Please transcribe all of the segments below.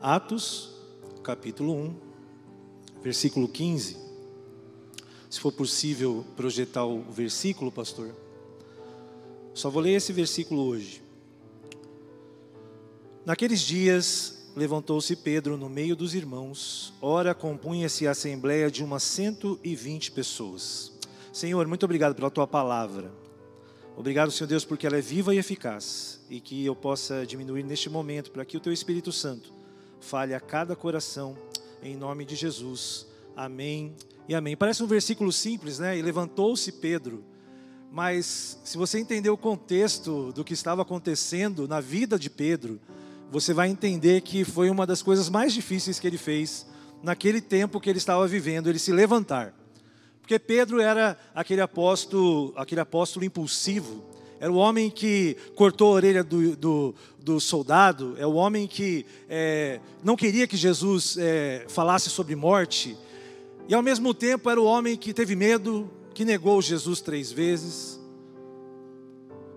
Atos, capítulo 1, versículo 15. Se for possível projetar o versículo, pastor. Só vou ler esse versículo hoje. Naqueles dias, levantou-se Pedro no meio dos irmãos. Ora, compunha-se a assembleia de umas cento e vinte pessoas. Senhor, muito obrigado pela tua palavra. Obrigado, Senhor Deus, porque ela é viva e eficaz e que eu possa diminuir neste momento para que o teu Espírito Santo fale a cada coração, em nome de Jesus. Amém e amém. Parece um versículo simples, né? E levantou-se Pedro. Mas se você entender o contexto do que estava acontecendo na vida de Pedro, você vai entender que foi uma das coisas mais difíceis que ele fez naquele tempo que ele estava vivendo, ele se levantar. Porque Pedro era aquele apóstolo, aquele apóstolo impulsivo, era o homem que cortou a orelha do, do, do soldado, é o homem que é, não queria que Jesus é, falasse sobre morte, e ao mesmo tempo era o homem que teve medo, que negou Jesus três vezes.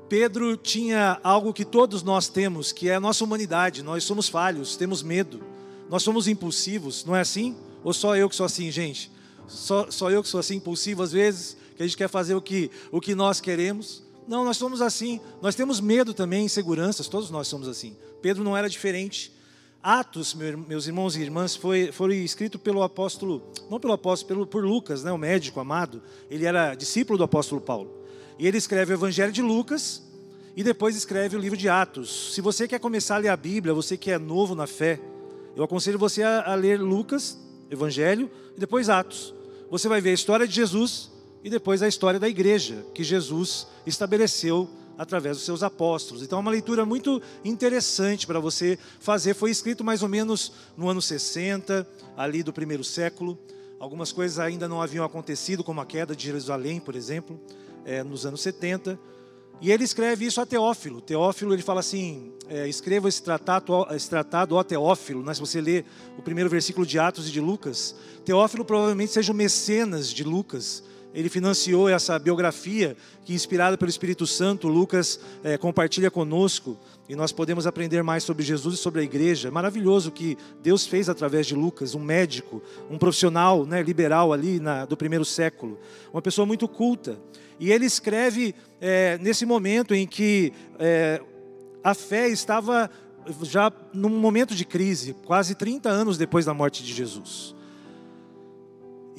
Pedro tinha algo que todos nós temos, que é a nossa humanidade. Nós somos falhos, temos medo, nós somos impulsivos, não é assim? Ou só eu que sou assim, gente? Só, só eu que sou assim, impulsivo às vezes, que a gente quer fazer o que, o que nós queremos. Não, nós somos assim. Nós temos medo também, inseguranças, todos nós somos assim. Pedro não era diferente. Atos, meus irmãos e irmãs, foi, foi escrito pelo apóstolo, não pelo apóstolo, pelo, por Lucas, né, o médico amado. Ele era discípulo do apóstolo Paulo. E ele escreve o Evangelho de Lucas e depois escreve o livro de Atos. Se você quer começar a ler a Bíblia, você que é novo na fé, eu aconselho você a, a ler Lucas, Evangelho, e depois Atos. Você vai ver a história de Jesus, e depois a história da igreja que Jesus estabeleceu através dos seus apóstolos. Então é uma leitura muito interessante para você fazer. Foi escrito mais ou menos no ano 60, ali do primeiro século. Algumas coisas ainda não haviam acontecido, como a queda de Jerusalém, por exemplo, é, nos anos 70. E ele escreve isso a Teófilo. Teófilo, ele fala assim: é, escreva esse tratado, esse tratado ó Teófilo. Né? Se você ler o primeiro versículo de Atos e de Lucas, Teófilo provavelmente seja o mecenas de Lucas ele financiou essa biografia que, inspirada pelo Espírito Santo, Lucas é, compartilha conosco e nós podemos aprender mais sobre Jesus e sobre a igreja. Maravilhoso que Deus fez através de Lucas, um médico, um profissional né, liberal ali na, do primeiro século, uma pessoa muito culta. E ele escreve é, nesse momento em que é, a fé estava já num momento de crise, quase 30 anos depois da morte de Jesus.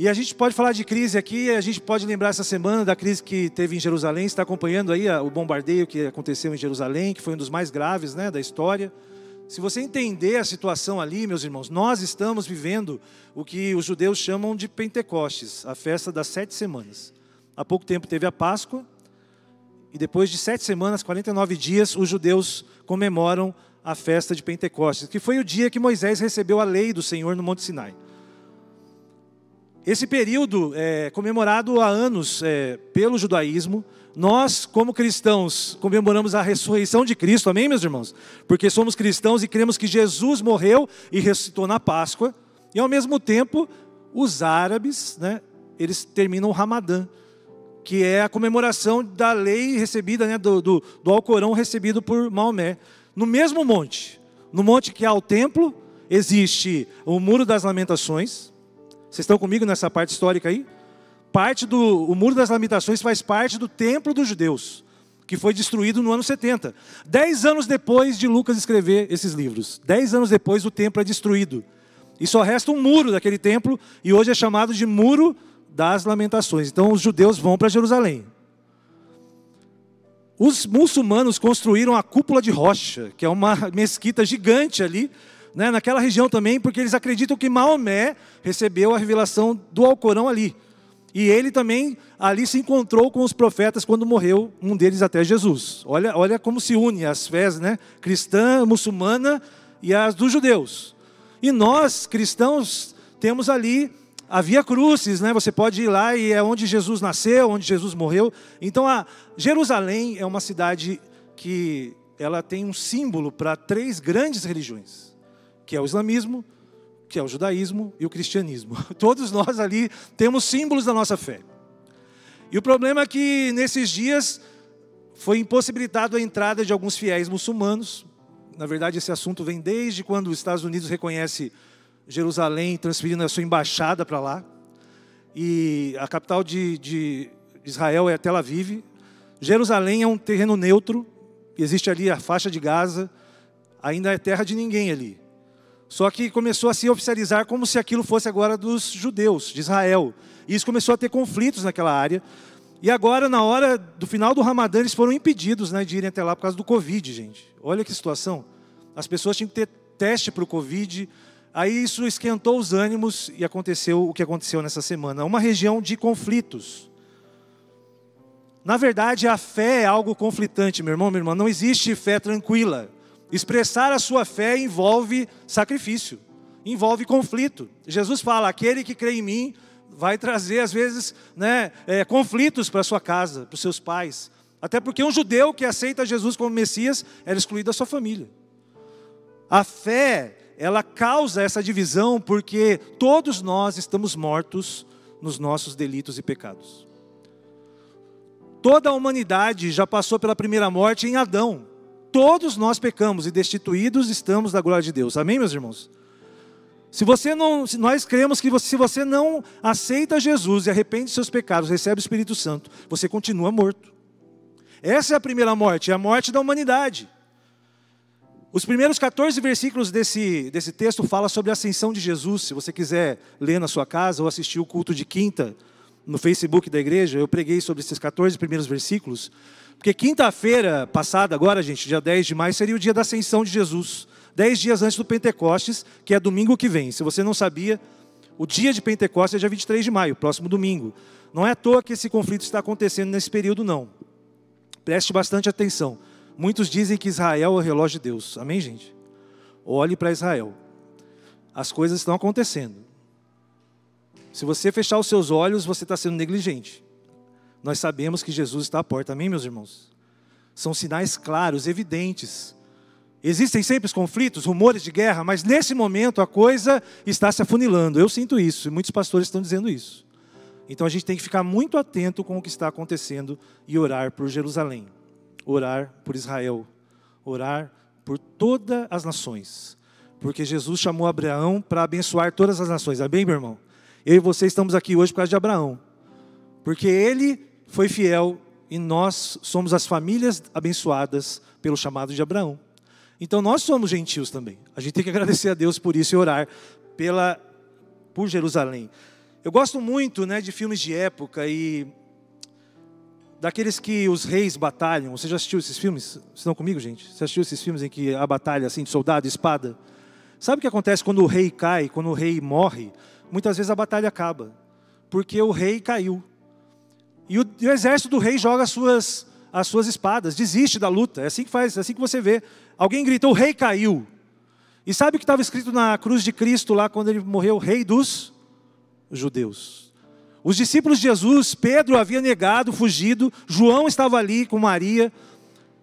E a gente pode falar de crise aqui, a gente pode lembrar essa semana da crise que teve em Jerusalém, está acompanhando aí o bombardeio que aconteceu em Jerusalém, que foi um dos mais graves né, da história. Se você entender a situação ali, meus irmãos, nós estamos vivendo o que os judeus chamam de Pentecostes, a festa das sete semanas. Há pouco tempo teve a Páscoa, e depois de sete semanas, 49 dias, os judeus comemoram a festa de Pentecostes, que foi o dia que Moisés recebeu a lei do Senhor no Monte Sinai. Esse período é comemorado há anos é, pelo judaísmo. Nós, como cristãos, comemoramos a ressurreição de Cristo, amém, meus irmãos? Porque somos cristãos e cremos que Jesus morreu e ressuscitou na Páscoa. E ao mesmo tempo, os árabes, né, eles terminam o Ramadã, que é a comemoração da lei recebida, né, do, do, do Alcorão recebido por Maomé. No mesmo monte, no monte que há o templo, existe o Muro das Lamentações, vocês estão comigo nessa parte histórica aí? Parte do o Muro das Lamentações faz parte do templo dos judeus, que foi destruído no ano 70. Dez anos depois de Lucas escrever esses livros. Dez anos depois o templo é destruído. E só resta um muro daquele templo, e hoje é chamado de Muro das Lamentações. Então os judeus vão para Jerusalém. Os muçulmanos construíram a cúpula de rocha, que é uma mesquita gigante ali, né, naquela região também, porque eles acreditam que Maomé recebeu a revelação do Alcorão ali. E ele também ali se encontrou com os profetas quando morreu, um deles até Jesus. Olha, olha como se une as fés né, cristã, muçulmana e as dos judeus. E nós, cristãos, temos ali a Via Crucis, né? Você pode ir lá e é onde Jesus nasceu, onde Jesus morreu. Então, a Jerusalém é uma cidade que ela tem um símbolo para três grandes religiões que é o islamismo, que é o judaísmo e o cristianismo. Todos nós ali temos símbolos da nossa fé. E o problema é que nesses dias foi impossibilitado a entrada de alguns fiéis muçulmanos Na verdade, esse assunto vem desde quando os Estados Unidos reconhece Jerusalém, transferindo a sua embaixada para lá. E a capital de, de Israel é Tel Aviv. Jerusalém é um terreno neutro, existe ali a faixa de Gaza, ainda é terra de ninguém ali. Só que começou a se oficializar como se aquilo fosse agora dos judeus, de Israel. E isso começou a ter conflitos naquela área. E agora, na hora do final do Ramadã, eles foram impedidos né, de irem até lá por causa do Covid, gente. Olha que situação. As pessoas tinham que ter teste para o Covid. Aí isso esquentou os ânimos e aconteceu o que aconteceu nessa semana. Uma região de conflitos. Na verdade, a fé é algo conflitante, meu irmão, minha irmã. Não existe fé tranquila. Expressar a sua fé envolve sacrifício, envolve conflito. Jesus fala: aquele que crê em mim vai trazer, às vezes, né, é, conflitos para sua casa, para os seus pais. Até porque um judeu que aceita Jesus como Messias era excluído da sua família. A fé, ela causa essa divisão porque todos nós estamos mortos nos nossos delitos e pecados. Toda a humanidade já passou pela primeira morte em Adão. Todos nós pecamos e destituídos estamos da glória de Deus. Amém, meus irmãos? Se você não, nós cremos que você, se você não aceita Jesus e arrepende de seus pecados, recebe o Espírito Santo, você continua morto. Essa é a primeira morte, é a morte da humanidade. Os primeiros 14 versículos desse, desse texto falam sobre a ascensão de Jesus. Se você quiser ler na sua casa ou assistir o culto de quinta no Facebook da igreja, eu preguei sobre esses 14 primeiros versículos. Porque quinta-feira passada, agora, gente, dia 10 de maio, seria o dia da ascensão de Jesus dez dias antes do Pentecostes, que é domingo que vem. Se você não sabia, o dia de Pentecostes é dia 23 de maio, próximo domingo. Não é à toa que esse conflito está acontecendo nesse período, não. Preste bastante atenção. Muitos dizem que Israel é o relógio de Deus. Amém, gente? Olhe para Israel. As coisas estão acontecendo. Se você fechar os seus olhos, você está sendo negligente. Nós sabemos que Jesus está à porta. Amém, meus irmãos? São sinais claros, evidentes Existem sempre os conflitos, rumores de guerra, mas nesse momento a coisa está se afunilando. Eu sinto isso, e muitos pastores estão dizendo isso. Então a gente tem que ficar muito atento com o que está acontecendo e orar por Jerusalém, orar por Israel, orar por todas as nações. Porque Jesus chamou Abraão para abençoar todas as nações. Amém, meu irmão? Eu e você estamos aqui hoje por causa de Abraão. Porque ele foi fiel e nós somos as famílias abençoadas pelo chamado de Abraão. Então nós somos gentios também. A gente tem que agradecer a Deus por isso e orar pela por Jerusalém. Eu gosto muito, né, de filmes de época e daqueles que os reis batalham. Você já assistiu esses filmes? Vocês estão comigo, gente? Você assistiu esses filmes em que a batalha assim de soldado, espada? Sabe o que acontece quando o rei cai, quando o rei morre? Muitas vezes a batalha acaba, porque o rei caiu. E o, e o exército do rei joga as suas as suas espadas, desiste da luta. É assim que faz, é assim que você vê. Alguém gritou, o rei caiu. E sabe o que estava escrito na cruz de Cristo lá quando ele morreu, rei dos judeus? Os discípulos de Jesus, Pedro havia negado, fugido, João estava ali com Maria,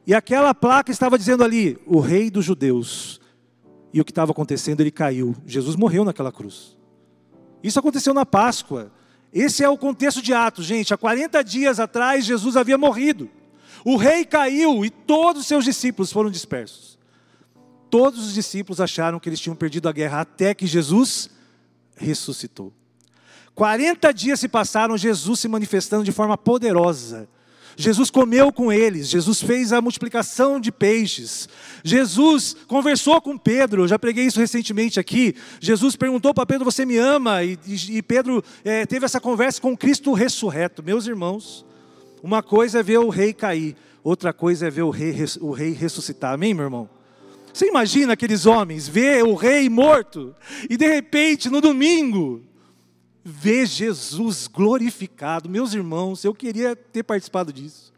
e aquela placa estava dizendo ali, o rei dos judeus. E o que estava acontecendo, ele caiu. Jesus morreu naquela cruz. Isso aconteceu na Páscoa. Esse é o contexto de Atos, gente. Há 40 dias atrás, Jesus havia morrido. O rei caiu e todos os seus discípulos foram dispersos. Todos os discípulos acharam que eles tinham perdido a guerra até que Jesus ressuscitou. 40 dias se passaram, Jesus se manifestando de forma poderosa. Jesus comeu com eles, Jesus fez a multiplicação de peixes, Jesus conversou com Pedro, eu já preguei isso recentemente aqui. Jesus perguntou para Pedro: Você me ama? E, e, e Pedro é, teve essa conversa com Cristo ressurreto. Meus irmãos, uma coisa é ver o rei cair, outra coisa é ver o rei, o rei ressuscitar. Amém, meu irmão? Você imagina aqueles homens ver o rei morto e de repente no domingo ver Jesus glorificado. Meus irmãos, eu queria ter participado disso.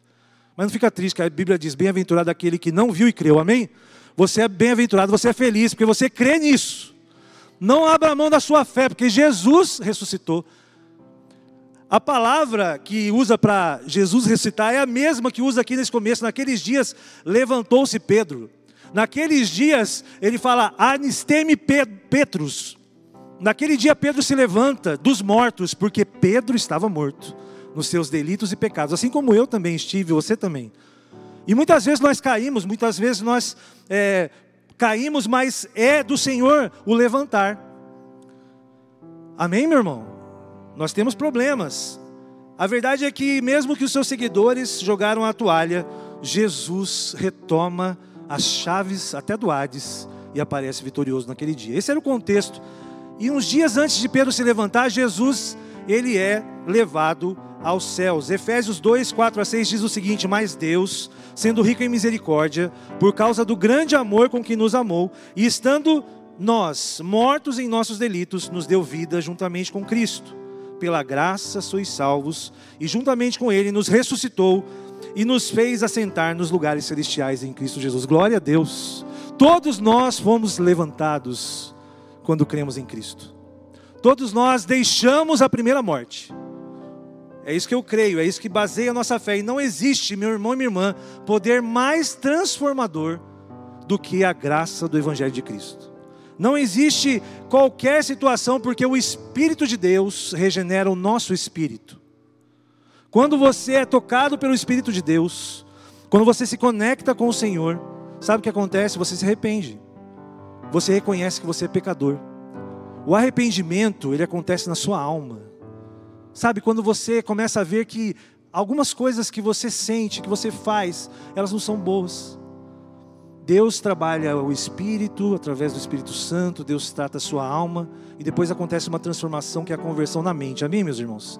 Mas não fica triste, que a Bíblia diz: bem-aventurado aquele que não viu e creu. Amém? Você é bem-aventurado, você é feliz, porque você crê nisso. Não abra mão da sua fé, porque Jesus ressuscitou. A palavra que usa para Jesus recitar é a mesma que usa aqui nesse começo. Naqueles dias levantou-se Pedro. Naqueles dias ele fala Anisteme Petrus. Naquele dia Pedro se levanta dos mortos, porque Pedro estava morto nos seus delitos e pecados, assim como eu também estive, você também. E muitas vezes nós caímos, muitas vezes nós é, caímos, mas é do Senhor o levantar. Amém, meu irmão? Nós temos problemas. A verdade é que, mesmo que os seus seguidores jogaram a toalha, Jesus retoma as chaves até do Hades e aparece vitorioso naquele dia. Esse era o contexto. E uns dias antes de Pedro se levantar, Jesus, ele é levado aos céus. Efésios 2, 4 a 6 diz o seguinte: Mas Deus, sendo rico em misericórdia, por causa do grande amor com que nos amou, e estando nós mortos em nossos delitos, nos deu vida juntamente com Cristo. Pela graça sois salvos, e juntamente com Ele nos ressuscitou e nos fez assentar nos lugares celestiais em Cristo Jesus. Glória a Deus. Todos nós fomos levantados quando cremos em Cristo. Todos nós deixamos a primeira morte é isso que eu creio, é isso que baseia a nossa fé. E não existe, meu irmão e minha irmã, poder mais transformador do que a graça do Evangelho de Cristo. Não existe qualquer situação, porque o Espírito de Deus regenera o nosso espírito. Quando você é tocado pelo Espírito de Deus, quando você se conecta com o Senhor, sabe o que acontece? Você se arrepende. Você reconhece que você é pecador. O arrependimento, ele acontece na sua alma. Sabe, quando você começa a ver que algumas coisas que você sente, que você faz, elas não são boas. Deus trabalha o espírito através do Espírito Santo, Deus trata a sua alma e depois acontece uma transformação que é a conversão na mente. Amém, meus irmãos?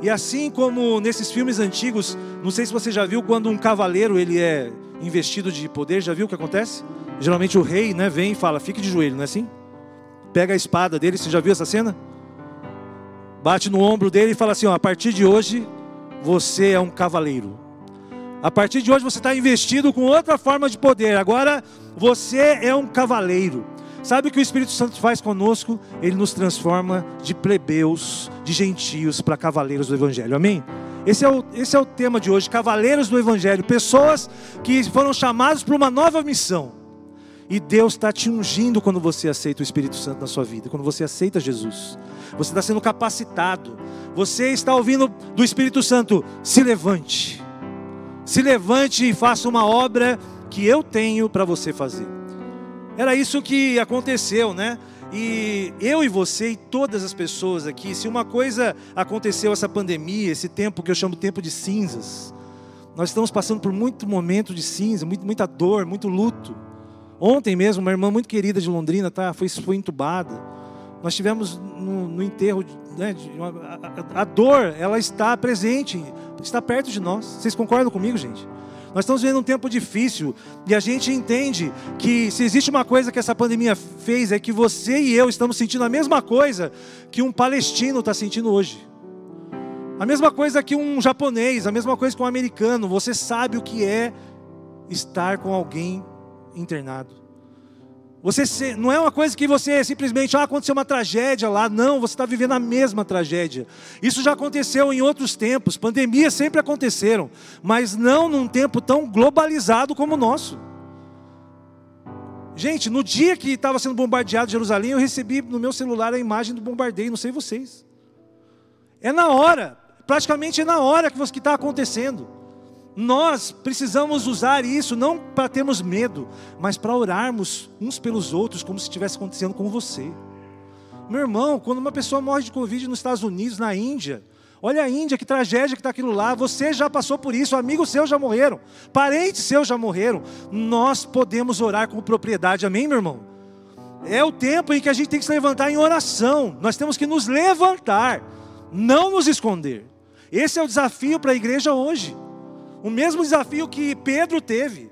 E assim como nesses filmes antigos, não sei se você já viu quando um cavaleiro ele é investido de poder, já viu o que acontece? Geralmente o rei, né, vem e fala: "Fique de joelho", não é assim? Pega a espada dele, você já viu essa cena? bate no ombro dele e fala assim: ó, a partir de hoje você é um cavaleiro. A partir de hoje você está investido com outra forma de poder. Agora você é um cavaleiro. Sabe o que o Espírito Santo faz conosco? Ele nos transforma de plebeus, de gentios, para cavaleiros do Evangelho. Amém? Esse é, o, esse é o tema de hoje: cavaleiros do Evangelho. Pessoas que foram chamados para uma nova missão. E Deus está te ungindo quando você aceita o Espírito Santo na sua vida, quando você aceita Jesus. Você está sendo capacitado. Você está ouvindo do Espírito Santo: se levante. Se levante e faça uma obra que eu tenho para você fazer. Era isso que aconteceu, né? E eu e você e todas as pessoas aqui, se uma coisa aconteceu essa pandemia, esse tempo que eu chamo tempo de cinzas, nós estamos passando por muito momento de cinza, muita dor, muito luto. Ontem mesmo, uma irmã muito querida de Londrina tá, foi, foi entubada. Nós tivemos no, no enterro, né, a, a, a, dor, ela está presente, está perto de nós. Vocês concordam comigo, gente? Nós estamos vivendo um tempo difícil e a gente entende que se existe uma coisa que essa pandemia fez é que você e eu estamos sentindo a mesma coisa que um palestino está sentindo hoje. A mesma coisa que um japonês, a mesma coisa que um americano. Você sabe o que é estar com alguém internado. Você não é uma coisa que você simplesmente, ah, aconteceu uma tragédia lá. Não, você está vivendo a mesma tragédia. Isso já aconteceu em outros tempos. Pandemias sempre aconteceram, mas não num tempo tão globalizado como o nosso. Gente, no dia que estava sendo bombardeado Jerusalém, eu recebi no meu celular a imagem do bombardeio, não sei vocês. É na hora, praticamente é na hora que está acontecendo. Nós precisamos usar isso não para termos medo, mas para orarmos uns pelos outros, como se estivesse acontecendo com você. Meu irmão, quando uma pessoa morre de Covid nos Estados Unidos, na Índia, olha a Índia, que tragédia que está aquilo lá. Você já passou por isso, amigos seus já morreram, parentes seus já morreram. Nós podemos orar com propriedade, amém, meu irmão? É o tempo em que a gente tem que se levantar em oração. Nós temos que nos levantar, não nos esconder. Esse é o desafio para a igreja hoje. O mesmo desafio que Pedro teve,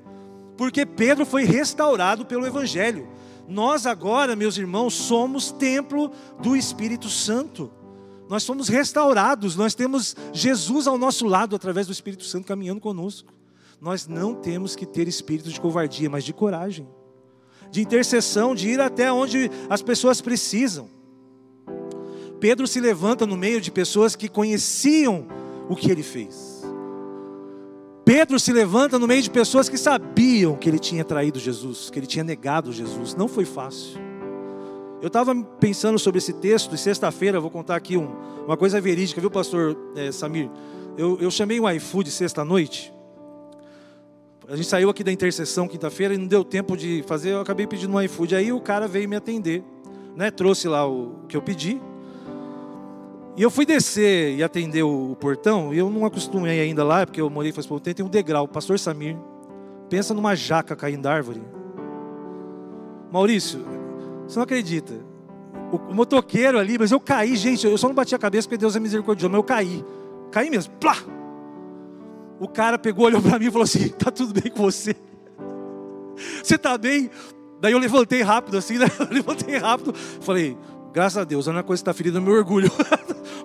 porque Pedro foi restaurado pelo Evangelho. Nós agora, meus irmãos, somos templo do Espírito Santo. Nós somos restaurados, nós temos Jesus ao nosso lado através do Espírito Santo caminhando conosco. Nós não temos que ter espírito de covardia, mas de coragem, de intercessão, de ir até onde as pessoas precisam. Pedro se levanta no meio de pessoas que conheciam o que ele fez. Pedro se levanta no meio de pessoas que sabiam que ele tinha traído Jesus, que ele tinha negado Jesus. Não foi fácil. Eu estava pensando sobre esse texto e sexta-feira vou contar aqui um, uma coisa verídica, viu, pastor é, Samir? Eu, eu chamei o iFood sexta-noite. A gente saiu aqui da intercessão quinta-feira e não deu tempo de fazer, eu acabei pedindo um iFood. Aí o cara veio me atender, né? Trouxe lá o que eu pedi. E eu fui descer e atender o portão, e eu não acostumei ainda lá, porque eu morei faz pouco tempo, tem um degrau, pastor Samir. Pensa numa jaca caindo da árvore. Maurício, você não acredita. O, motoqueiro ali, mas eu caí, gente, eu só não bati a cabeça porque Deus é misericordioso, mas eu caí. Caí mesmo, plá! O cara pegou, olhou para mim e falou assim: tá tudo bem com você? Você tá bem? Daí eu levantei rápido assim, né? Eu levantei rápido, falei, graças a Deus, a única coisa que está ferida é meu orgulho.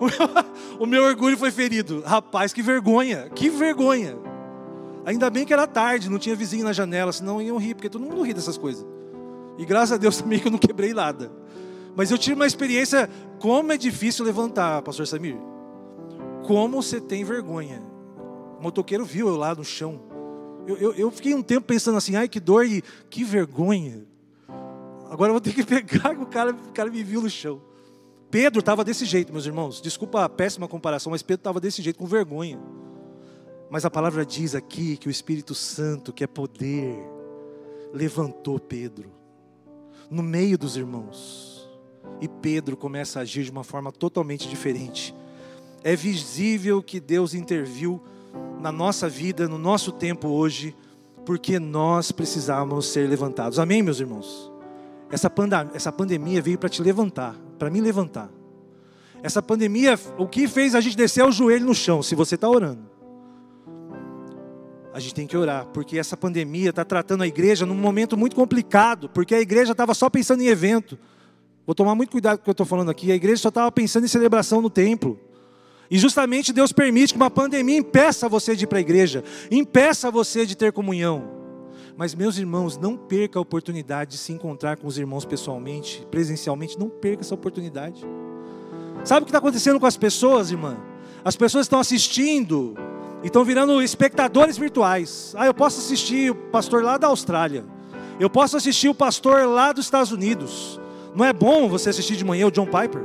o, meu, orgulho foi ferido. Rapaz, que vergonha, que vergonha. Ainda bem que era tarde, não tinha vizinho na janela, senão iam rir, porque todo mundo ri dessas coisas. E graças a Deus também que eu não quebrei nada. Mas eu tive uma experiência, como é difícil levantar, pastor Samir. Como você tem vergonha. O motoqueiro viu eu lá no chão. Eu, eu, eu fiquei um tempo pensando assim, ai que dor e que vergonha. Agora eu vou ter que pegar, o cara, o cara me viu no chão. Pedro estava desse jeito, meus irmãos. Desculpa a péssima comparação, mas Pedro estava desse jeito, com vergonha. Mas a palavra diz aqui que o Espírito Santo, que é poder, levantou Pedro no meio dos irmãos. E Pedro começa a agir de uma forma totalmente diferente. É visível que Deus interviu na nossa vida, no nosso tempo hoje, porque nós precisávamos ser levantados. Amém, meus irmãos? Essa pandemia veio para te levantar, para me levantar. Essa pandemia, o que fez a gente descer o joelho no chão, se você está orando. A gente tem que orar, porque essa pandemia está tratando a igreja num momento muito complicado, porque a igreja estava só pensando em evento. Vou tomar muito cuidado com o que eu estou falando aqui. A igreja só estava pensando em celebração no templo. E justamente Deus permite que uma pandemia impeça você de ir para a igreja, impeça você de ter comunhão. Mas, meus irmãos, não perca a oportunidade de se encontrar com os irmãos pessoalmente, presencialmente, não perca essa oportunidade. Sabe o que está acontecendo com as pessoas, irmã? As pessoas estão assistindo e estão virando espectadores virtuais. Ah, eu posso assistir o pastor lá da Austrália, eu posso assistir o pastor lá dos Estados Unidos. Não é bom você assistir de manhã o John Piper?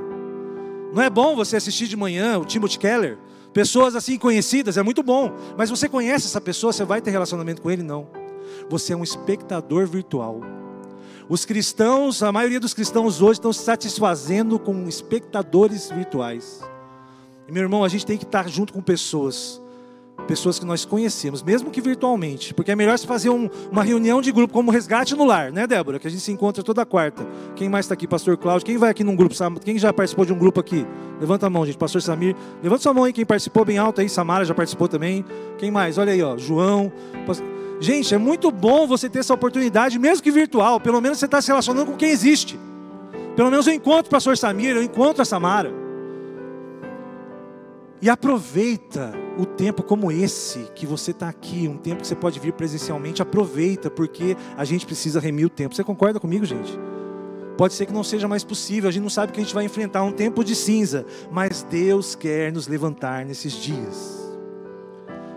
Não é bom você assistir de manhã o Timothy Keller? Pessoas assim conhecidas, é muito bom. Mas você conhece essa pessoa, você vai ter relacionamento com ele? Não. Você é um espectador virtual. Os cristãos, a maioria dos cristãos hoje estão se satisfazendo com espectadores virtuais. E meu irmão, a gente tem que estar junto com pessoas pessoas que nós conhecemos, mesmo que virtualmente, porque é melhor se fazer um, uma reunião de grupo como Resgate no Lar, né, Débora? Que a gente se encontra toda quarta. Quem mais está aqui, Pastor Cláudio? Quem vai aqui num grupo? Quem já participou de um grupo aqui? Levanta a mão, gente. Pastor Samir, levanta sua mão aí. Quem participou bem alto aí? Samara já participou também. Quem mais? Olha aí, ó, João. Gente, é muito bom você ter essa oportunidade, mesmo que virtual. Pelo menos você está se relacionando com quem existe. Pelo menos eu encontro o Pastor Samir, eu encontro a Samara. E aproveita o tempo como esse, que você está aqui, um tempo que você pode vir presencialmente, aproveita, porque a gente precisa remir o tempo. Você concorda comigo, gente? Pode ser que não seja mais possível, a gente não sabe que a gente vai enfrentar um tempo de cinza, mas Deus quer nos levantar nesses dias.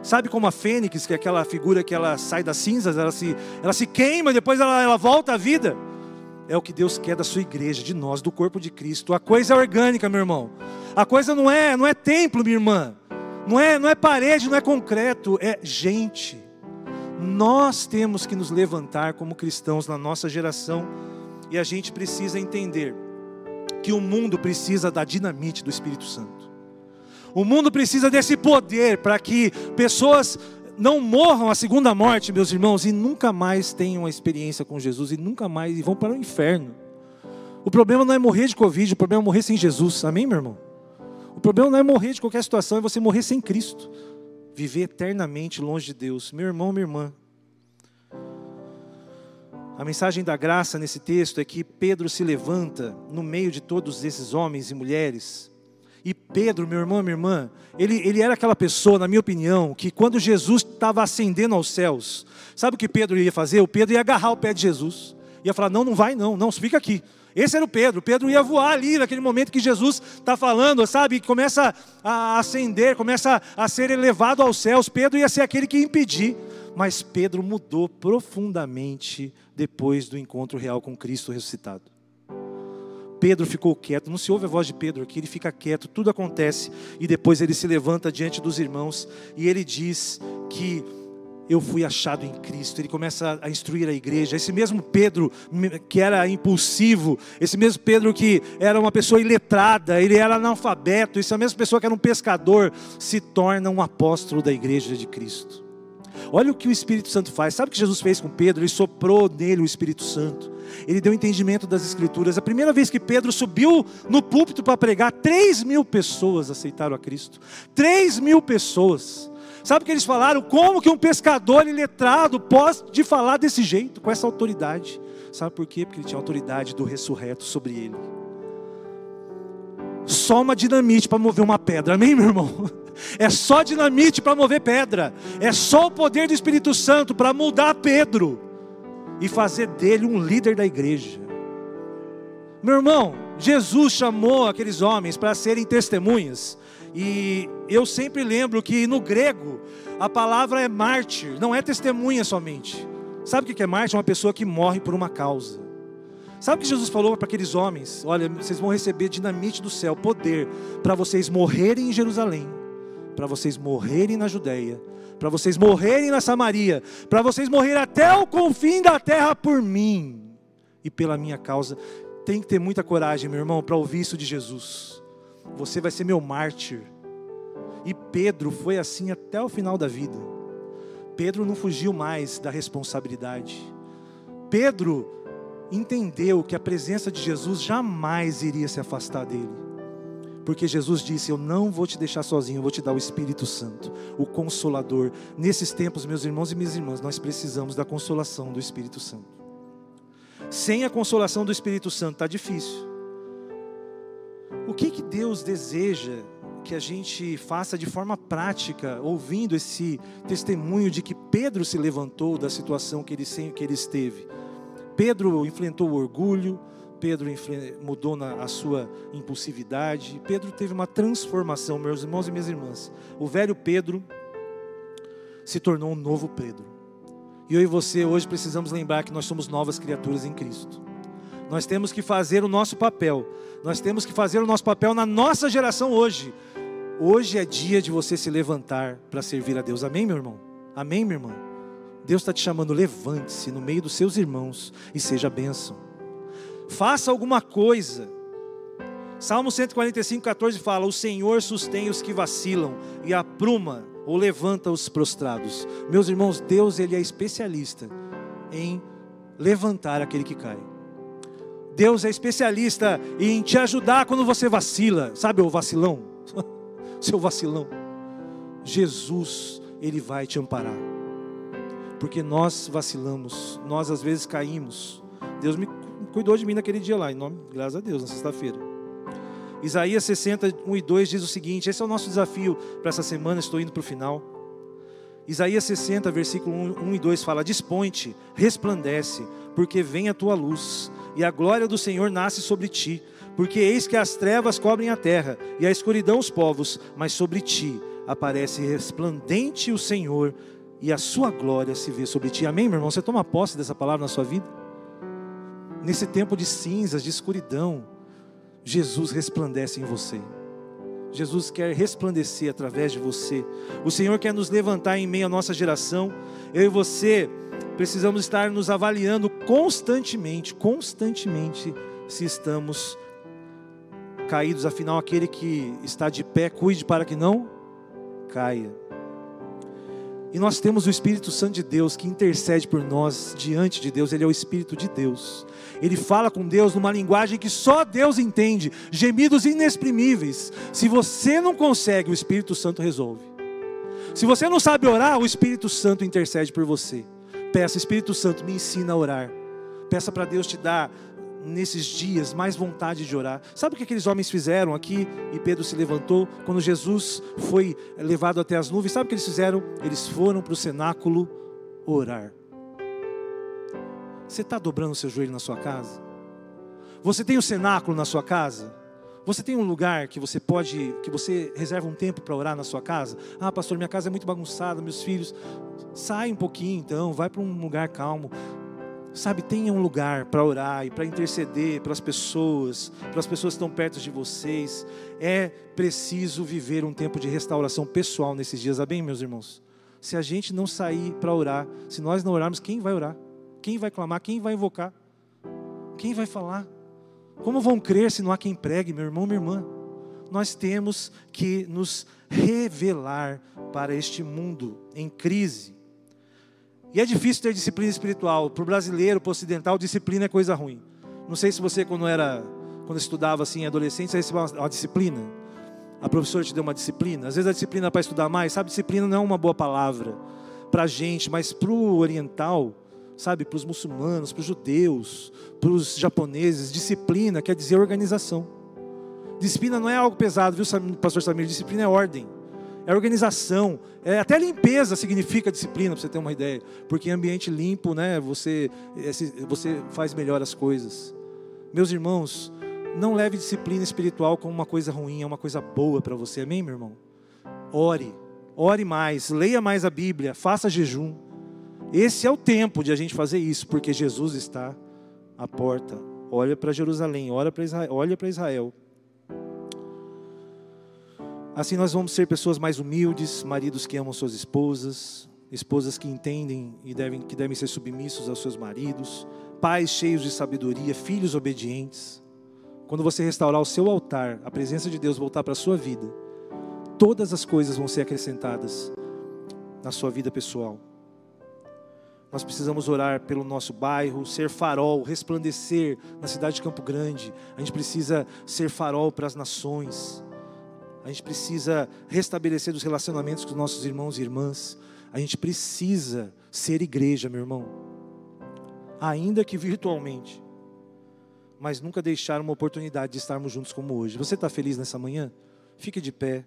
Sabe como a fênix, que é aquela figura que ela sai das cinzas, ela se, ela se queima, depois ela, ela volta à vida? É o que Deus quer da sua igreja, de nós, do corpo de Cristo. A coisa é orgânica, meu irmão. A coisa não é, não é templo, minha irmã. Não é, não é parede, não é concreto, é gente. Nós temos que nos levantar como cristãos na nossa geração e a gente precisa entender que o mundo precisa da dinamite do Espírito Santo. O mundo precisa desse poder para que pessoas não morram a segunda morte, meus irmãos, e nunca mais tenham a experiência com Jesus e nunca mais e vão para o inferno. O problema não é morrer de Covid, o problema é morrer sem Jesus. Amém, meu irmão? O problema não é morrer de qualquer situação, é você morrer sem Cristo. Viver eternamente longe de Deus. Meu irmão, minha irmã. A mensagem da graça nesse texto é que Pedro se levanta no meio de todos esses homens e mulheres. E Pedro, meu irmão, minha irmã, ele, ele era aquela pessoa, na minha opinião, que quando Jesus estava ascendendo aos céus, sabe o que Pedro ia fazer? O Pedro ia agarrar o pé de Jesus. Ia falar: Não, não vai, não, não, fica aqui. Esse era o Pedro. Pedro ia voar ali naquele momento que Jesus está falando, sabe? Começa a ascender, começa a ser elevado aos céus. Pedro ia ser aquele que ia impedir. Mas Pedro mudou profundamente depois do encontro real com Cristo ressuscitado. Pedro ficou quieto, não se ouve a voz de Pedro aqui, ele fica quieto, tudo acontece, e depois ele se levanta diante dos irmãos e ele diz que eu fui achado em Cristo. Ele começa a instruir a igreja. Esse mesmo Pedro que era impulsivo, esse mesmo Pedro que era uma pessoa iletrada, ele era analfabeto, essa mesma pessoa que era um pescador, se torna um apóstolo da igreja de Cristo. Olha o que o Espírito Santo faz. Sabe o que Jesus fez com Pedro? Ele soprou nele o Espírito Santo. Ele deu entendimento das Escrituras. A primeira vez que Pedro subiu no púlpito para pregar, 3 mil pessoas aceitaram a Cristo. 3 mil pessoas. Sabe o que eles falaram? Como que um pescador iletrado pode falar desse jeito, com essa autoridade? Sabe por quê? Porque ele tinha autoridade do ressurreto sobre ele. Só uma dinamite para mover uma pedra, amém, meu irmão? É só dinamite para mover pedra, é só o poder do Espírito Santo para mudar Pedro e fazer dele um líder da igreja. Meu irmão, Jesus chamou aqueles homens para serem testemunhas. E eu sempre lembro que no grego a palavra é mártir, não é testemunha somente. Sabe o que é mártir? É uma pessoa que morre por uma causa. Sabe o que Jesus falou para aqueles homens? Olha, vocês vão receber dinamite do céu, poder, para vocês morrerem em Jerusalém, para vocês morrerem na Judéia, para vocês morrerem na Samaria, para vocês morrerem até o confim da terra por mim e pela minha causa. Tem que ter muita coragem, meu irmão, para ouvir isso de Jesus. Você vai ser meu mártir. E Pedro foi assim até o final da vida. Pedro não fugiu mais da responsabilidade. Pedro entendeu que a presença de Jesus jamais iria se afastar dele. Porque Jesus disse: Eu não vou te deixar sozinho, eu vou te dar o Espírito Santo, o Consolador. Nesses tempos, meus irmãos e minhas irmãs, nós precisamos da consolação do Espírito Santo. Sem a consolação do Espírito Santo está difícil. O que, que Deus deseja que a gente faça de forma prática, ouvindo esse testemunho de que Pedro se levantou da situação que ele, que ele esteve? Pedro enfrentou o orgulho, Pedro mudou na, a sua impulsividade, Pedro teve uma transformação, meus irmãos e minhas irmãs. O velho Pedro se tornou um novo Pedro. E eu e você hoje precisamos lembrar que nós somos novas criaturas em Cristo. Nós temos que fazer o nosso papel. Nós temos que fazer o nosso papel na nossa geração hoje. Hoje é dia de você se levantar para servir a Deus. Amém, meu irmão? Amém, minha irmã? Deus está te chamando, levante-se no meio dos seus irmãos e seja bênção. Faça alguma coisa. Salmo 145, 14 fala: O Senhor sustém os que vacilam e apruma ou levanta os prostrados. Meus irmãos, Deus ele é especialista em levantar aquele que cai. Deus é especialista em te ajudar quando você vacila. Sabe o vacilão? Seu vacilão. Jesus, Ele vai te amparar. Porque nós vacilamos, nós às vezes caímos. Deus me cuidou de mim naquele dia lá, em nome, graças a Deus, na sexta-feira. Isaías 60, 1 e 2 diz o seguinte: esse é o nosso desafio para essa semana, estou indo para o final. Isaías 60, versículo 1, 1 e 2 fala: Dispõe-te, resplandece, porque vem a tua luz e a glória do Senhor nasce sobre ti. Porque eis que as trevas cobrem a terra e a escuridão os povos, mas sobre ti aparece resplandente o Senhor e a sua glória se vê sobre ti. Amém, meu irmão? Você toma posse dessa palavra na sua vida? Nesse tempo de cinzas, de escuridão, Jesus resplandece em você. Jesus quer resplandecer através de você. O Senhor quer nos levantar em meio à nossa geração. Eu e você precisamos estar nos avaliando constantemente, constantemente, se estamos caídos. Afinal, aquele que está de pé, cuide para que não caia. E nós temos o Espírito Santo de Deus que intercede por nós diante de Deus, ele é o Espírito de Deus. Ele fala com Deus numa linguagem que só Deus entende, gemidos inexprimíveis. Se você não consegue, o Espírito Santo resolve. Se você não sabe orar, o Espírito Santo intercede por você. Peça, Espírito Santo, me ensina a orar. Peça para Deus te dar nesses dias mais vontade de orar. Sabe o que aqueles homens fizeram aqui? E Pedro se levantou quando Jesus foi levado até as nuvens. Sabe o que eles fizeram? Eles foram para o cenáculo orar. Você está dobrando seu joelho na sua casa? Você tem o um cenáculo na sua casa? Você tem um lugar que você pode, que você reserva um tempo para orar na sua casa? Ah, pastor, minha casa é muito bagunçada, meus filhos. Sai um pouquinho então, vai para um lugar calmo. Sabe, tenha um lugar para orar e para interceder pelas pessoas, pelas pessoas que estão perto de vocês. É preciso viver um tempo de restauração pessoal nesses dias, amém, meus irmãos? se a gente não sair para orar, se nós não orarmos, quem vai orar? Quem vai clamar? Quem vai invocar? Quem vai falar? Como vão crer se não há quem pregue, meu irmão, minha irmã? Nós temos que nos revelar para este mundo em crise. E é difícil ter disciplina espiritual. Para o brasileiro, para o ocidental, disciplina é coisa ruim. Não sei se você, quando era, quando estudava assim, adolescente, você recebeu uma, uma disciplina. A professora te deu uma disciplina. Às vezes a disciplina é para estudar mais, sabe? Disciplina não é uma boa palavra para a gente, mas para o oriental, sabe? Para os muçulmanos, para os judeus, para os japoneses, disciplina quer dizer organização. Disciplina não é algo pesado, viu, pastor Samir? Disciplina é ordem é organização, é, até limpeza significa disciplina, para você ter uma ideia, porque em ambiente limpo, né, você, você faz melhor as coisas. Meus irmãos, não leve disciplina espiritual como uma coisa ruim, é uma coisa boa para você, amém, meu irmão? Ore, ore mais, leia mais a Bíblia, faça jejum. Esse é o tempo de a gente fazer isso, porque Jesus está à porta. Olha para Jerusalém, olha para Israel, olha para Israel. Assim nós vamos ser pessoas mais humildes, maridos que amam suas esposas, esposas que entendem e devem, que devem ser submissos aos seus maridos, pais cheios de sabedoria, filhos obedientes. Quando você restaurar o seu altar, a presença de Deus voltar para a sua vida, todas as coisas vão ser acrescentadas na sua vida pessoal. Nós precisamos orar pelo nosso bairro, ser farol, resplandecer na cidade de Campo Grande. A gente precisa ser farol para as nações. A gente precisa restabelecer os relacionamentos com os nossos irmãos e irmãs. A gente precisa ser igreja, meu irmão. Ainda que virtualmente. Mas nunca deixar uma oportunidade de estarmos juntos como hoje. Você está feliz nessa manhã? Fique de pé.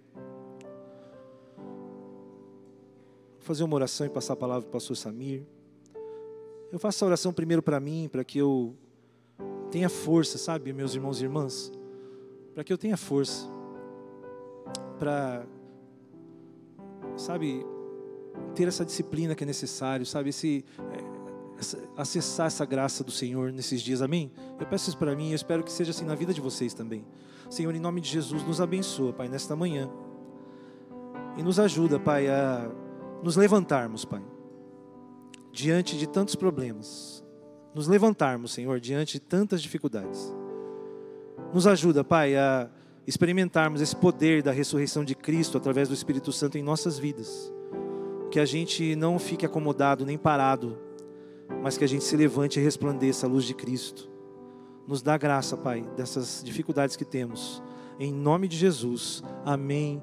Vou fazer uma oração e passar a palavra para o pastor Samir. Eu faço a oração primeiro para mim, para que eu tenha força, sabe, meus irmãos e irmãs? Para que eu tenha força para, sabe, ter essa disciplina que é necessário, sabe, é, essa, acessar essa graça do Senhor nesses dias, amém? Eu peço isso para mim, eu espero que seja assim na vida de vocês também. Senhor, em nome de Jesus, nos abençoa, Pai, nesta manhã. E nos ajuda, Pai, a nos levantarmos, Pai, diante de tantos problemas. Nos levantarmos, Senhor, diante de tantas dificuldades. Nos ajuda, Pai, a experimentarmos esse poder da ressurreição de Cristo através do Espírito Santo em nossas vidas. Que a gente não fique acomodado nem parado, mas que a gente se levante e resplandeça a luz de Cristo. Nos dá graça, Pai, dessas dificuldades que temos. Em nome de Jesus. Amém.